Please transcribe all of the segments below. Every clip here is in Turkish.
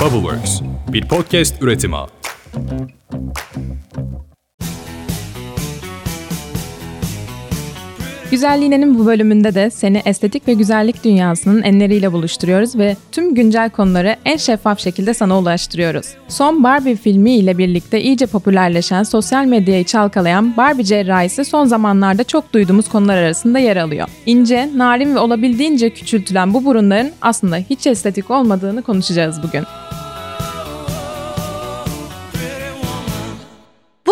Bubbleworks, bir podcast üretimi. Güzelliğinin bu bölümünde de seni estetik ve güzellik dünyasının enleriyle buluşturuyoruz ve tüm güncel konuları en şeffaf şekilde sana ulaştırıyoruz. Son Barbie filmi ile birlikte iyice popülerleşen sosyal medyayı çalkalayan Barbie cerrahisi son zamanlarda çok duyduğumuz konular arasında yer alıyor. İnce, narin ve olabildiğince küçültülen bu burunların aslında hiç estetik olmadığını konuşacağız bugün.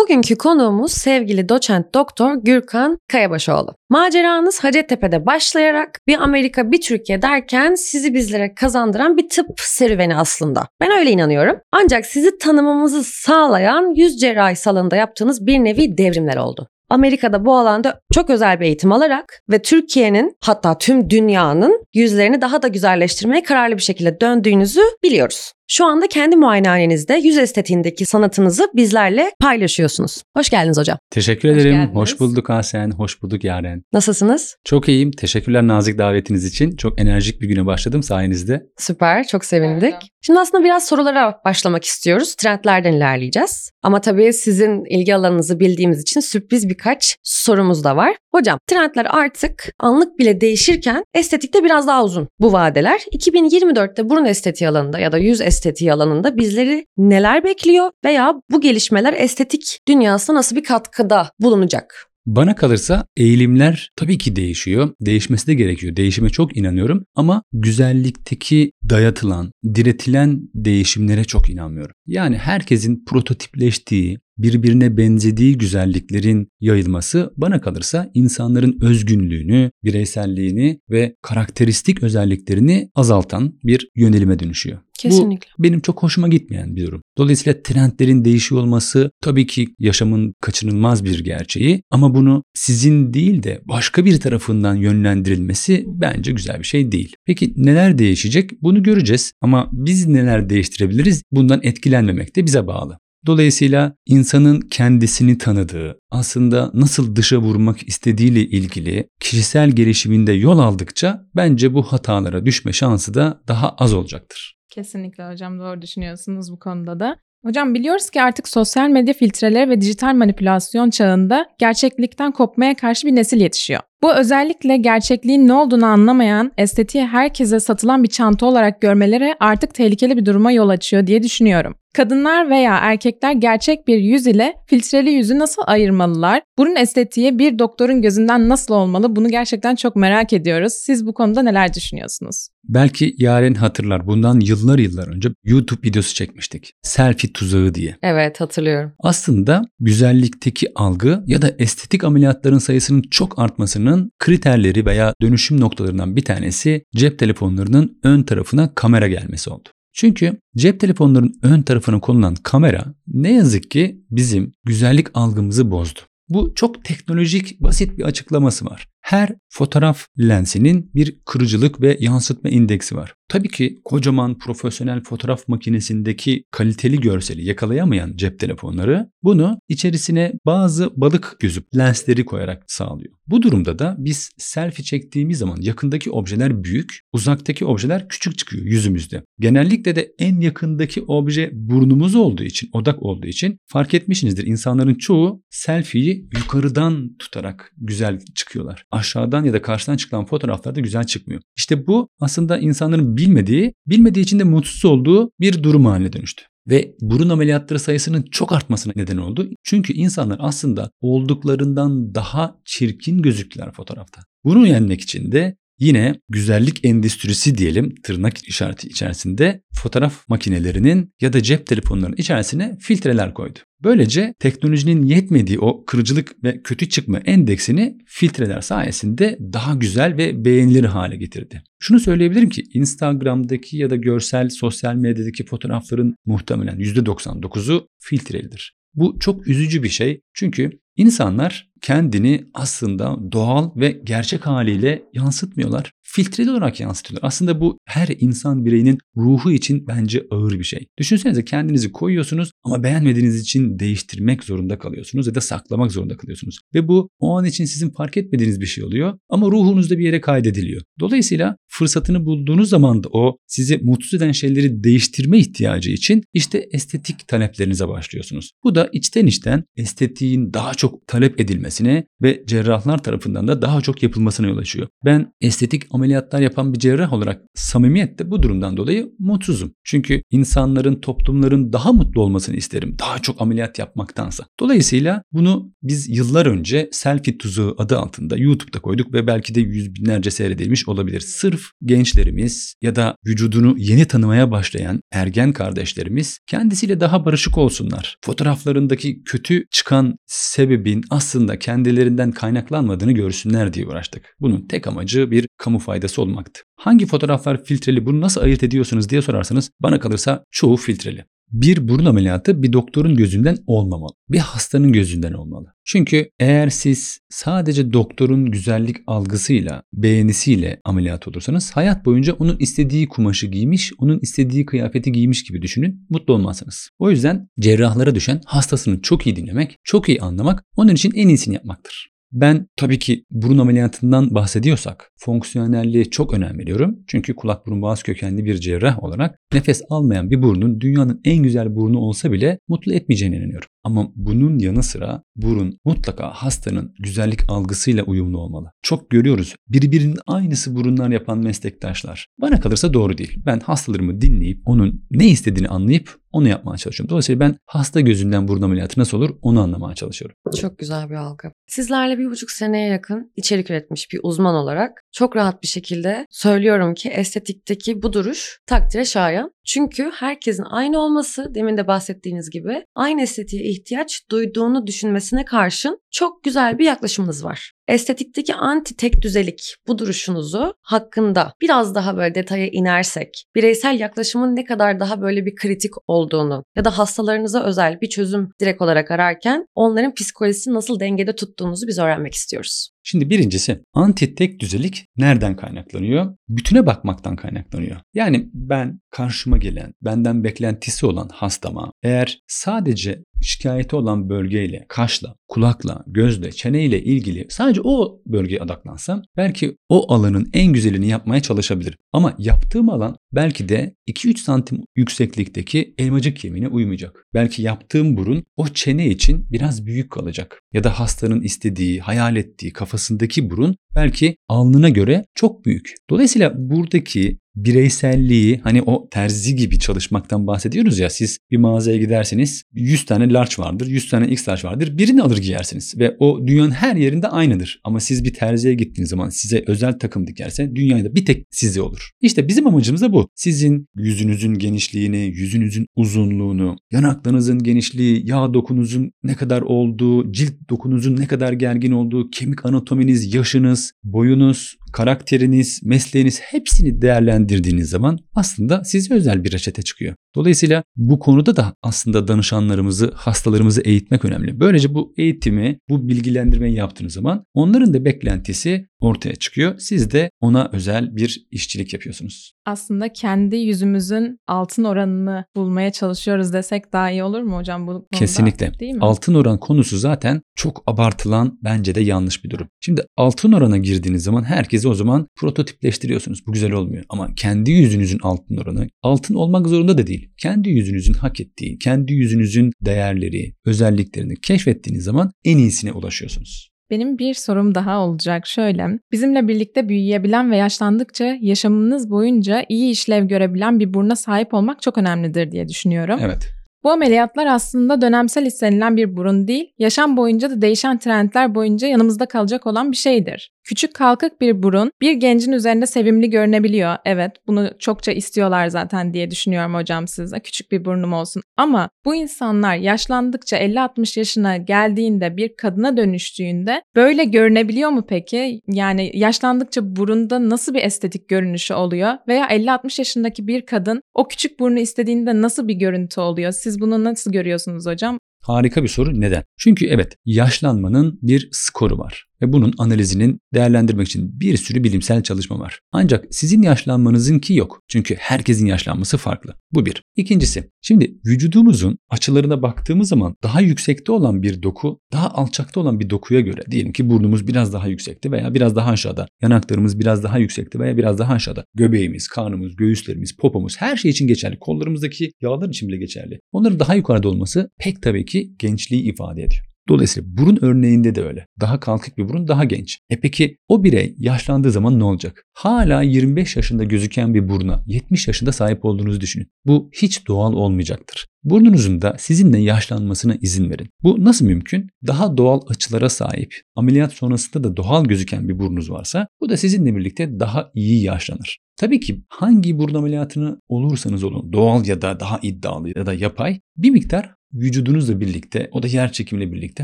Bugünkü konuğumuz sevgili doçent doktor Gürkan Kayabaşoğlu. Maceranız Hacettepe'de başlayarak bir Amerika bir Türkiye derken sizi bizlere kazandıran bir tıp serüveni aslında. Ben öyle inanıyorum. Ancak sizi tanımamızı sağlayan yüz cerrahi salonunda yaptığınız bir nevi devrimler oldu. Amerika'da bu alanda çok özel bir eğitim alarak ve Türkiye'nin hatta tüm dünyanın yüzlerini daha da güzelleştirmeye kararlı bir şekilde döndüğünüzü biliyoruz. Şu anda kendi muayenehanenizde yüz estetiğindeki sanatınızı bizlerle paylaşıyorsunuz. Hoş geldiniz hocam. Teşekkür Hoş ederim. geldiniz. Hoş bulduk Hasen. Hoş bulduk Yaren. Nasılsınız? Çok iyiyim. Teşekkürler nazik davetiniz için. Çok enerjik bir güne başladım sayenizde. Süper, çok sevindik. Şimdi aslında biraz sorulara başlamak istiyoruz. Trendlerden ilerleyeceğiz. Ama tabii sizin ilgi alanınızı bildiğimiz için sürpriz birkaç sorumuz da var. Hocam, trendler artık anlık bile değişirken estetikte biraz daha uzun bu vadeler. 2024'te burun estetiği alanında ya da yüz estetiği alanında bizleri neler bekliyor veya bu gelişmeler estetik dünyasına nasıl bir katkıda bulunacak? Bana kalırsa eğilimler tabii ki değişiyor. Değişmesi de gerekiyor. Değişime çok inanıyorum ama güzellikteki dayatılan, diretilen değişimlere çok inanmıyorum. Yani herkesin prototipleştiği, birbirine benzediği güzelliklerin yayılması bana kalırsa insanların özgünlüğünü, bireyselliğini ve karakteristik özelliklerini azaltan bir yönelime dönüşüyor. Kesinlikle. Bu benim çok hoşuma gitmeyen bir durum. Dolayısıyla trendlerin değişiyor olması tabii ki yaşamın kaçınılmaz bir gerçeği ama bunu sizin değil de başka bir tarafından yönlendirilmesi bence güzel bir şey değil. Peki neler değişecek? Bunu göreceğiz ama biz neler değiştirebiliriz? Bundan etkilenmemek de bize bağlı. Dolayısıyla insanın kendisini tanıdığı, aslında nasıl dışa vurmak istediğiyle ilgili kişisel gelişiminde yol aldıkça bence bu hatalara düşme şansı da daha az olacaktır. Kesinlikle hocam doğru düşünüyorsunuz bu konuda da. Hocam biliyoruz ki artık sosyal medya filtreleri ve dijital manipülasyon çağında gerçeklikten kopmaya karşı bir nesil yetişiyor. Bu özellikle gerçekliğin ne olduğunu anlamayan, estetiği herkese satılan bir çanta olarak görmeleri artık tehlikeli bir duruma yol açıyor diye düşünüyorum. Kadınlar veya erkekler gerçek bir yüz ile filtreli yüzü nasıl ayırmalılar? Burun estetiği bir doktorun gözünden nasıl olmalı? Bunu gerçekten çok merak ediyoruz. Siz bu konuda neler düşünüyorsunuz? Belki Yaren hatırlar bundan yıllar yıllar önce YouTube videosu çekmiştik. Selfie tuzağı diye. Evet, hatırlıyorum. Aslında güzellikteki algı ya da estetik ameliyatların sayısının çok artmasının kriterleri veya dönüşüm noktalarından bir tanesi cep telefonlarının ön tarafına kamera gelmesi oldu. Çünkü cep telefonlarının ön tarafına konulan kamera ne yazık ki bizim güzellik algımızı bozdu. Bu çok teknolojik basit bir açıklaması var. Her fotoğraf lensinin bir kırıcılık ve yansıtma indeksi var. Tabii ki kocaman profesyonel fotoğraf makinesindeki kaliteli görseli yakalayamayan cep telefonları bunu içerisine bazı balık gözü lensleri koyarak sağlıyor. Bu durumda da biz selfie çektiğimiz zaman yakındaki objeler büyük, uzaktaki objeler küçük çıkıyor yüzümüzde. Genellikle de en yakındaki obje burnumuz olduğu için, odak olduğu için fark etmişsinizdir. İnsanların çoğu selfie'yi yukarıdan tutarak güzel çıkıyorlar. Aşağıdan ya da karşıdan çıkan fotoğraflarda güzel çıkmıyor. İşte bu aslında insanların bilmediği, bilmediği için de mutsuz olduğu bir durum haline dönüştü ve burun ameliyatları sayısının çok artmasına neden oldu. Çünkü insanlar aslında olduklarından daha çirkin gözüktüler fotoğrafta. Bunu yenmek için de yine güzellik endüstrisi diyelim tırnak işareti içerisinde fotoğraf makinelerinin ya da cep telefonlarının içerisine filtreler koydu. Böylece teknolojinin yetmediği o kırıcılık ve kötü çıkma endeksini filtreler sayesinde daha güzel ve beğenilir hale getirdi. Şunu söyleyebilirim ki Instagram'daki ya da görsel sosyal medyadaki fotoğrafların muhtemelen %99'u filtrelidir. Bu çok üzücü bir şey çünkü insanlar kendini aslında doğal ve gerçek haliyle yansıtmıyorlar. Filtreli olarak yansıtıyorlar. Aslında bu her insan bireyinin ruhu için bence ağır bir şey. Düşünsenize kendinizi koyuyorsunuz ama beğenmediğiniz için değiştirmek zorunda kalıyorsunuz ya da saklamak zorunda kalıyorsunuz. Ve bu o an için sizin fark etmediğiniz bir şey oluyor ama ruhunuzda bir yere kaydediliyor. Dolayısıyla fırsatını bulduğunuz zaman da o sizi mutsuz eden şeyleri değiştirme ihtiyacı için işte estetik taleplerinize başlıyorsunuz. Bu da içten içten estetiğin daha çok talep edilmesine ve cerrahlar tarafından da daha çok yapılmasına yol açıyor. Ben estetik ameliyatlar yapan bir cerrah olarak samimiyette bu durumdan dolayı mutsuzum. Çünkü insanların, toplumların daha mutlu olmasını isterim. Daha çok ameliyat yapmaktansa. Dolayısıyla bunu biz yıllar önce selfie tuzağı adı altında YouTube'da koyduk ve belki de yüz binlerce seyredilmiş olabilir. Sırf gençlerimiz ya da vücudunu yeni tanımaya başlayan ergen kardeşlerimiz kendisiyle daha barışık olsunlar. Fotoğraflarındaki kötü çıkan sebebin aslında kendilerinden kaynaklanmadığını görsünler diye uğraştık. Bunun tek amacı bir kamu faydası olmaktı. Hangi fotoğraflar filtreli bunu nasıl ayırt ediyorsunuz diye sorarsanız bana kalırsa çoğu filtreli. Bir burun ameliyatı bir doktorun gözünden olmamalı. Bir hastanın gözünden olmalı. Çünkü eğer siz sadece doktorun güzellik algısıyla, beğenisiyle ameliyat olursanız hayat boyunca onun istediği kumaşı giymiş, onun istediği kıyafeti giymiş gibi düşünün, mutlu olmazsınız. O yüzden cerrahlara düşen hastasını çok iyi dinlemek, çok iyi anlamak, onun için en iyisini yapmaktır. Ben tabii ki burun ameliyatından bahsediyorsak fonksiyonelliğe çok önem veriyorum. Çünkü kulak burun boğaz kökenli bir cerrah olarak nefes almayan bir burnun dünyanın en güzel burnu olsa bile mutlu etmeyeceğine inanıyorum. Ama bunun yanı sıra burun mutlaka hastanın güzellik algısıyla uyumlu olmalı. Çok görüyoruz birbirinin aynısı burunlar yapan meslektaşlar. Bana kalırsa doğru değil. Ben hastalarımı dinleyip onun ne istediğini anlayıp onu yapmaya çalışıyorum. Dolayısıyla ben hasta gözünden burun ameliyatı nasıl olur onu anlamaya çalışıyorum. Çok güzel bir algı. Sizlerle bir buçuk seneye yakın içerik üretmiş bir uzman olarak çok rahat bir şekilde söylüyorum ki estetikteki bu duruş takdire şayan. Çünkü herkesin aynı olması demin de bahsettiğiniz gibi aynı estetiğe ihtiyaç duyduğunu düşünmesine karşın çok güzel bir yaklaşımınız var. Estetikteki anti tek düzelik bu duruşunuzu hakkında biraz daha böyle detaya inersek, bireysel yaklaşımın ne kadar daha böyle bir kritik olduğunu ya da hastalarınıza özel bir çözüm direkt olarak ararken onların psikolojisini nasıl dengede tuttuğunuzu biz öğrenmek istiyoruz. Şimdi birincisi anti tek düzelik nereden kaynaklanıyor? Bütüne bakmaktan kaynaklanıyor. Yani ben karşıma gelen, benden beklentisi olan hastama eğer sadece şikayeti olan bölgeyle, kaşla, kulakla, gözle, çeneyle ilgili sadece o bölgeye odaklansam belki o alanın en güzelini yapmaya çalışabilirim. Ama yaptığım alan belki de 2-3 santim yükseklikteki elmacık kemiğine uymayacak. Belki yaptığım burun o çene için biraz büyük kalacak. Ya da hastanın istediği, hayal ettiği kafasındaki burun belki alnına göre çok büyük. Dolayısıyla buradaki bireyselliği hani o terzi gibi çalışmaktan bahsediyoruz ya siz bir mağazaya giderseniz 100 tane large vardır 100 tane x large vardır birini alır giyersiniz ve o dünyanın her yerinde aynıdır ama siz bir terziye gittiğiniz zaman size özel takım dikerse dünyada bir tek size olur. İşte bizim amacımız da bu. Sizin yüzünüzün genişliğini, yüzünüzün uzunluğunu, yanaklarınızın genişliği, yağ dokunuzun ne kadar olduğu, cilt dokunuzun ne kadar gergin olduğu, kemik anatominiz, yaşınız, boyunuz, karakteriniz, mesleğiniz hepsini değerlendirdiğiniz zaman aslında size özel bir reçete çıkıyor. Dolayısıyla bu konuda da aslında danışanlarımızı, hastalarımızı eğitmek önemli. Böylece bu eğitimi, bu bilgilendirmeyi yaptığınız zaman onların da beklentisi ortaya çıkıyor. Siz de ona özel bir işçilik yapıyorsunuz. Aslında kendi yüzümüzün altın oranını bulmaya çalışıyoruz desek daha iyi olur mu hocam bu konuda? Kesinlikle. Değil mi? Altın oran konusu zaten çok abartılan bence de yanlış bir durum. Şimdi altın orana girdiğiniz zaman herkesi o zaman prototipleştiriyorsunuz. Bu güzel olmuyor. Ama kendi yüzünüzün altın oranı altın olmak zorunda da değil. Kendi yüzünüzün hak ettiği, kendi yüzünüzün değerleri, özelliklerini keşfettiğiniz zaman en iyisine ulaşıyorsunuz. Benim bir sorum daha olacak şöyle. Bizimle birlikte büyüyebilen ve yaşlandıkça yaşamınız boyunca iyi işlev görebilen bir buruna sahip olmak çok önemlidir diye düşünüyorum. Evet. Bu ameliyatlar aslında dönemsel istenilen bir burun değil, yaşam boyunca da değişen trendler boyunca yanımızda kalacak olan bir şeydir. Küçük kalkık bir burun bir gencin üzerinde sevimli görünebiliyor. Evet bunu çokça istiyorlar zaten diye düşünüyorum hocam size. Küçük bir burnum olsun. Ama bu insanlar yaşlandıkça 50-60 yaşına geldiğinde bir kadına dönüştüğünde böyle görünebiliyor mu peki? Yani yaşlandıkça burunda nasıl bir estetik görünüşü oluyor? Veya 50-60 yaşındaki bir kadın o küçük burnu istediğinde nasıl bir görüntü oluyor? Siz bunu nasıl görüyorsunuz hocam? Harika bir soru. Neden? Çünkü evet yaşlanmanın bir skoru var. Ve bunun analizinin değerlendirmek için bir sürü bilimsel çalışma var. Ancak sizin yaşlanmanızınki yok. Çünkü herkesin yaşlanması farklı. Bu bir. İkincisi, şimdi vücudumuzun açılarına baktığımız zaman daha yüksekte olan bir doku, daha alçakta olan bir dokuya göre diyelim ki burnumuz biraz daha yüksekti veya biraz daha aşağıda, yanaklarımız biraz daha yüksekti veya biraz daha aşağıda, göbeğimiz, karnımız, göğüslerimiz, popomuz her şey için geçerli. Kollarımızdaki yağlar için bile geçerli. Onların daha yukarıda olması pek tabii ki gençliği ifade ediyor. Dolayısıyla burun örneğinde de öyle. Daha kalkık bir burun daha genç. E peki o birey yaşlandığı zaman ne olacak? Hala 25 yaşında gözüken bir buruna 70 yaşında sahip olduğunuzu düşünün. Bu hiç doğal olmayacaktır. Burnunuzun da sizinle yaşlanmasına izin verin. Bu nasıl mümkün? Daha doğal açılara sahip, ameliyat sonrasında da doğal gözüken bir burnunuz varsa bu da sizinle birlikte daha iyi yaşlanır. Tabii ki hangi burun ameliyatını olursanız olun, doğal ya da daha iddialı ya da yapay bir miktar vücudunuzla birlikte o da yer çekimiyle birlikte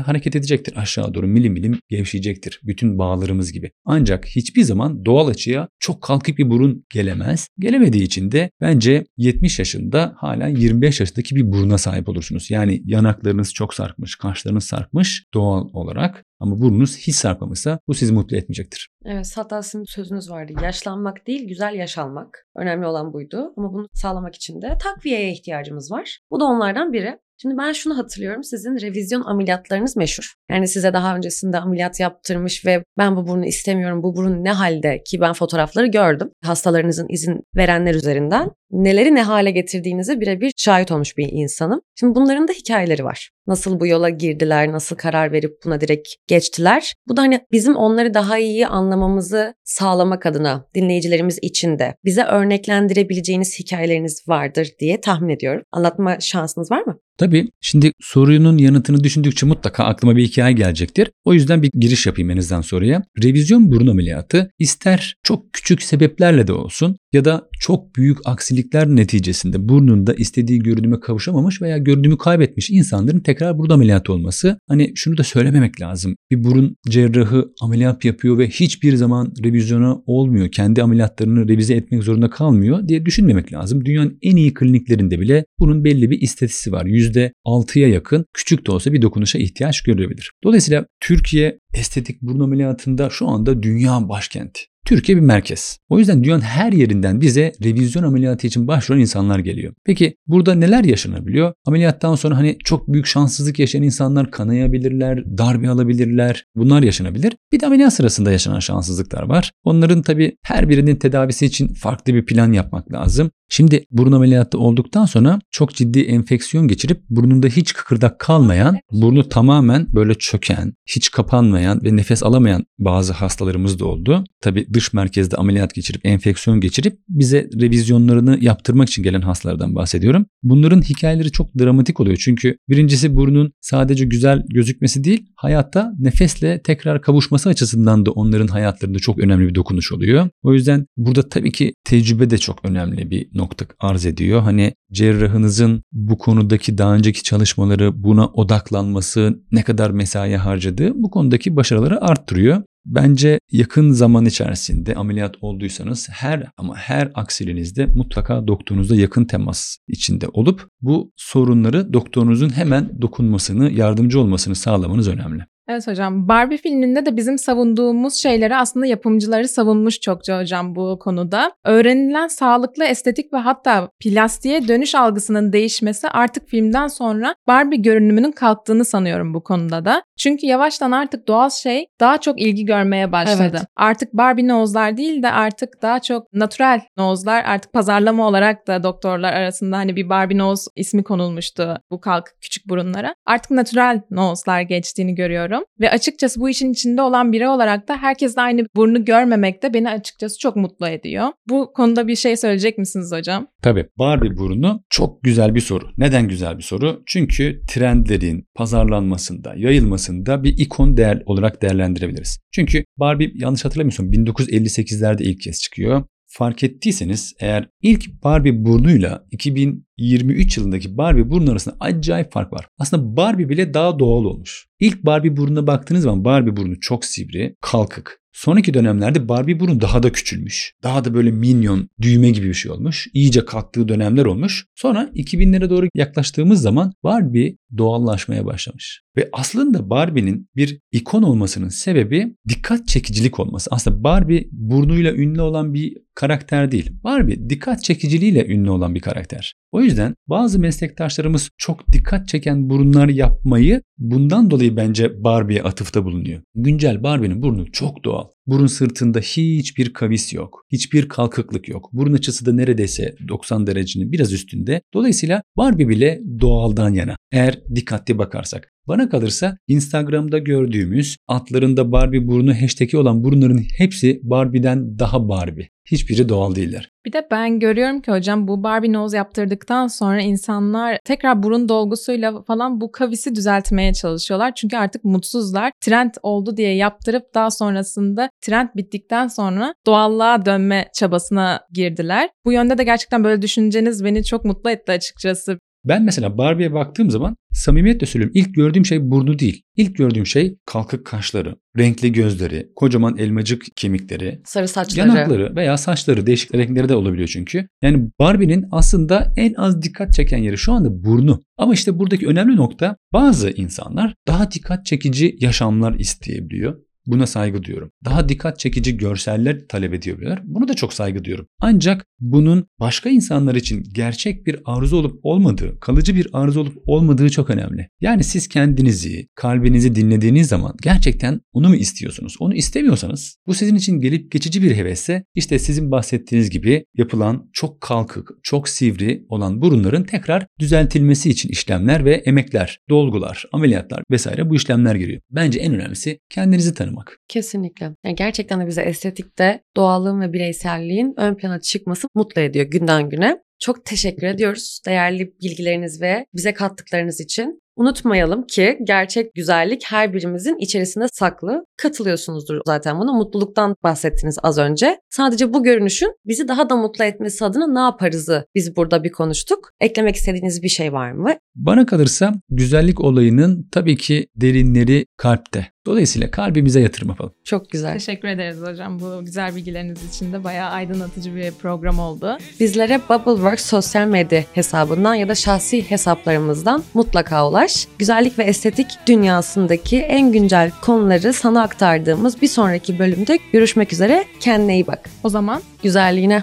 hareket edecektir. Aşağı doğru milim milim gevşeyecektir. Bütün bağlarımız gibi. Ancak hiçbir zaman doğal açıya çok kalkıp bir burun gelemez. Gelemediği için de bence 70 yaşında hala 25 yaşındaki bir buruna sahip olursunuz. Yani yanaklarınız çok sarkmış, kaşlarınız sarkmış doğal olarak. Ama burnunuz hiç sarkmamışsa bu sizi mutlu etmeyecektir. Evet hatta sizin sözünüz vardı. Yaşlanmak değil güzel yaşalmak. Önemli olan buydu. Ama bunu sağlamak için de takviyeye ihtiyacımız var. Bu da onlardan biri. Şimdi ben şunu hatırlıyorum. Sizin revizyon ameliyatlarınız meşhur. Yani size daha öncesinde ameliyat yaptırmış ve ben bu burnu istemiyorum, bu burun ne halde ki ben fotoğrafları gördüm. Hastalarınızın izin verenler üzerinden neleri ne hale getirdiğinize birebir şahit olmuş bir insanım. Şimdi bunların da hikayeleri var. Nasıl bu yola girdiler, nasıl karar verip buna direkt geçtiler. Bu da hani bizim onları daha iyi anlamamızı sağlamak adına dinleyicilerimiz için de bize örneklendirebileceğiniz hikayeleriniz vardır diye tahmin ediyorum. Anlatma şansınız var mı? Tabii şimdi sorunun yanıtını düşündükçe mutlaka aklıma bir hikaye gelecektir. O yüzden bir giriş yapayım en azından soruya. Revizyon burun ameliyatı ister çok küçük sebeplerle de olsun ya da çok büyük aksilikler neticesinde burnunda istediği görünüme kavuşamamış veya görünümü kaybetmiş insanların tekrar burun ameliyatı olması. Hani şunu da söylememek lazım. Bir burun cerrahı ameliyat yapıyor ve hiçbir zaman revizyona olmuyor. Kendi ameliyatlarını revize etmek zorunda kalmıyor diye düşünmemek lazım. Dünyanın en iyi kliniklerinde bile bunun belli bir istatisi var. %6'ya yakın küçük de olsa bir dokunuşa ihtiyaç görebilir. Dolayısıyla Türkiye estetik burun ameliyatında şu anda dünya başkenti. Türkiye bir merkez. O yüzden dünyanın her yerinden bize revizyon ameliyatı için başvuran insanlar geliyor. Peki burada neler yaşanabiliyor? Ameliyattan sonra hani çok büyük şanssızlık yaşayan insanlar kanayabilirler, darbe alabilirler. Bunlar yaşanabilir. Bir de ameliyat sırasında yaşanan şanssızlıklar var. Onların tabii her birinin tedavisi için farklı bir plan yapmak lazım. Şimdi burun ameliyatı olduktan sonra çok ciddi enfeksiyon geçirip burnunda hiç kıkırdak kalmayan, burnu tamamen böyle çöken, hiç kapanmayan ve nefes alamayan bazı hastalarımız da oldu. Tabi dış merkezde ameliyat geçirip enfeksiyon geçirip bize revizyonlarını yaptırmak için gelen hastalardan bahsediyorum. Bunların hikayeleri çok dramatik oluyor. Çünkü birincisi burnun sadece güzel gözükmesi değil, hayatta nefesle tekrar kavuşması açısından da onların hayatlarında çok önemli bir dokunuş oluyor. O yüzden burada tabii ki tecrübe de çok önemli bir nokta arz ediyor. Hani cerrahınızın bu konudaki daha önceki çalışmaları buna odaklanması, ne kadar mesai harcadığı bu konudaki başarıları arttırıyor. Bence yakın zaman içerisinde ameliyat olduysanız her ama her aksilinizde mutlaka doktorunuzla yakın temas içinde olup bu sorunları doktorunuzun hemen dokunmasını, yardımcı olmasını sağlamanız önemli. Evet hocam. Barbie filminde de bizim savunduğumuz şeyleri aslında yapımcıları savunmuş çokça hocam bu konuda. Öğrenilen sağlıklı, estetik ve hatta plastiğe dönüş algısının değişmesi artık filmden sonra Barbie görünümünün kalktığını sanıyorum bu konuda da. Çünkü yavaştan artık doğal şey daha çok ilgi görmeye başladı. Evet. Artık Barbie nozlar değil de artık daha çok natural nozlar artık pazarlama olarak da doktorlar arasında hani bir Barbie noz ismi konulmuştu bu kalk küçük burunlara. Artık natural nozlar geçtiğini görüyorum. Ve açıkçası bu işin içinde olan biri olarak da herkesle aynı burnu görmemek de beni açıkçası çok mutlu ediyor. Bu konuda bir şey söyleyecek misiniz hocam? Tabii Barbie burnu çok güzel bir soru. Neden güzel bir soru? Çünkü trendlerin pazarlanmasında, yayılmasında bir ikon değer olarak değerlendirebiliriz. Çünkü Barbie yanlış hatırlamıyorsam 1958'lerde ilk kez çıkıyor fark ettiyseniz eğer ilk Barbie burnuyla 2023 yılındaki Barbie burnu arasında acayip fark var. Aslında Barbie bile daha doğal olmuş. İlk Barbie burnuna baktığınız zaman Barbie burnu çok sivri, kalkık. Sonraki dönemlerde Barbie burun daha da küçülmüş. Daha da böyle minyon, düğme gibi bir şey olmuş. İyice kalktığı dönemler olmuş. Sonra 2000'lere doğru yaklaştığımız zaman Barbie doğallaşmaya başlamış. Ve aslında Barbie'nin bir ikon olmasının sebebi dikkat çekicilik olması. Aslında Barbie burnuyla ünlü olan bir karakter değil. Barbie dikkat çekiciliğiyle ünlü olan bir karakter. O yüzden bazı meslektaşlarımız çok dikkat çeken burunlar yapmayı bundan dolayı bence Barbie'ye atıfta bulunuyor. Güncel Barbie'nin burnu çok doğal. Burun sırtında hiçbir kavis yok. Hiçbir kalkıklık yok. Burun açısı da neredeyse 90 derecenin biraz üstünde. Dolayısıyla Barbie bile doğaldan yana. Eğer dikkatli bakarsak. Bana kalırsa Instagram'da gördüğümüz atlarında Barbie burnu hashtag'i olan burunların hepsi Barbie'den daha Barbie. Hiçbiri doğal değiller. Bir de ben görüyorum ki hocam bu Barbie nose yaptırdıktan sonra insanlar tekrar burun dolgusuyla falan bu kavisi düzeltmeye çalışıyorlar. Çünkü artık mutsuzlar. Trend oldu diye yaptırıp daha sonrasında trend bittikten sonra doğallığa dönme çabasına girdiler. Bu yönde de gerçekten böyle düşünceniz beni çok mutlu etti açıkçası. Ben mesela Barbie'ye baktığım zaman samimiyetle söylüyorum ilk gördüğüm şey burnu değil. İlk gördüğüm şey kalkık kaşları, renkli gözleri, kocaman elmacık kemikleri, Sarı saçları. yanakları veya saçları değişik renkleri de olabiliyor çünkü. Yani Barbie'nin aslında en az dikkat çeken yeri şu anda burnu. Ama işte buradaki önemli nokta bazı insanlar daha dikkat çekici yaşamlar isteyebiliyor. Buna saygı duyuyorum. Daha dikkat çekici görseller talep ediyorlar. Bunu da çok saygı duyuyorum. Ancak bunun başka insanlar için gerçek bir arzu olup olmadığı, kalıcı bir arzu olup olmadığı çok önemli. Yani siz kendinizi, kalbinizi dinlediğiniz zaman gerçekten onu mu istiyorsunuz? Onu istemiyorsanız bu sizin için gelip geçici bir hevesse işte sizin bahsettiğiniz gibi yapılan çok kalkık, çok sivri olan burunların tekrar düzeltilmesi için işlemler ve emekler, dolgular, ameliyatlar vesaire bu işlemler giriyor. Bence en önemlisi kendinizi tanımak. Kesinlikle. Yani gerçekten de bize estetikte doğallığın ve bireyselliğin ön plana çıkması mutlu ediyor günden güne. Çok teşekkür ediyoruz değerli bilgileriniz ve bize kattıklarınız için. Unutmayalım ki gerçek güzellik her birimizin içerisinde saklı. Katılıyorsunuzdur zaten buna. Mutluluktan bahsettiniz az önce. Sadece bu görünüşün bizi daha da mutlu etmesi adına ne yaparızı biz burada bir konuştuk. Eklemek istediğiniz bir şey var mı? Bana kalırsa güzellik olayının tabii ki derinleri kalpte. Dolayısıyla kalbimize yatırım yapalım. Çok güzel. Teşekkür ederiz hocam bu güzel bilgileriniz için de bayağı aydınlatıcı bir program oldu. Bizlere Bubbleworks sosyal medya hesabından ya da şahsi hesaplarımızdan mutlaka ulaş. Güzellik ve estetik dünyasındaki en güncel konuları sana aktardığımız bir sonraki bölümde görüşmek üzere. Kendine iyi bak. O zaman Güzelliğine.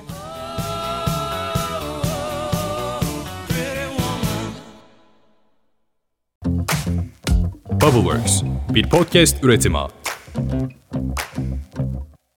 Bubbleworks bir podcast üretimi.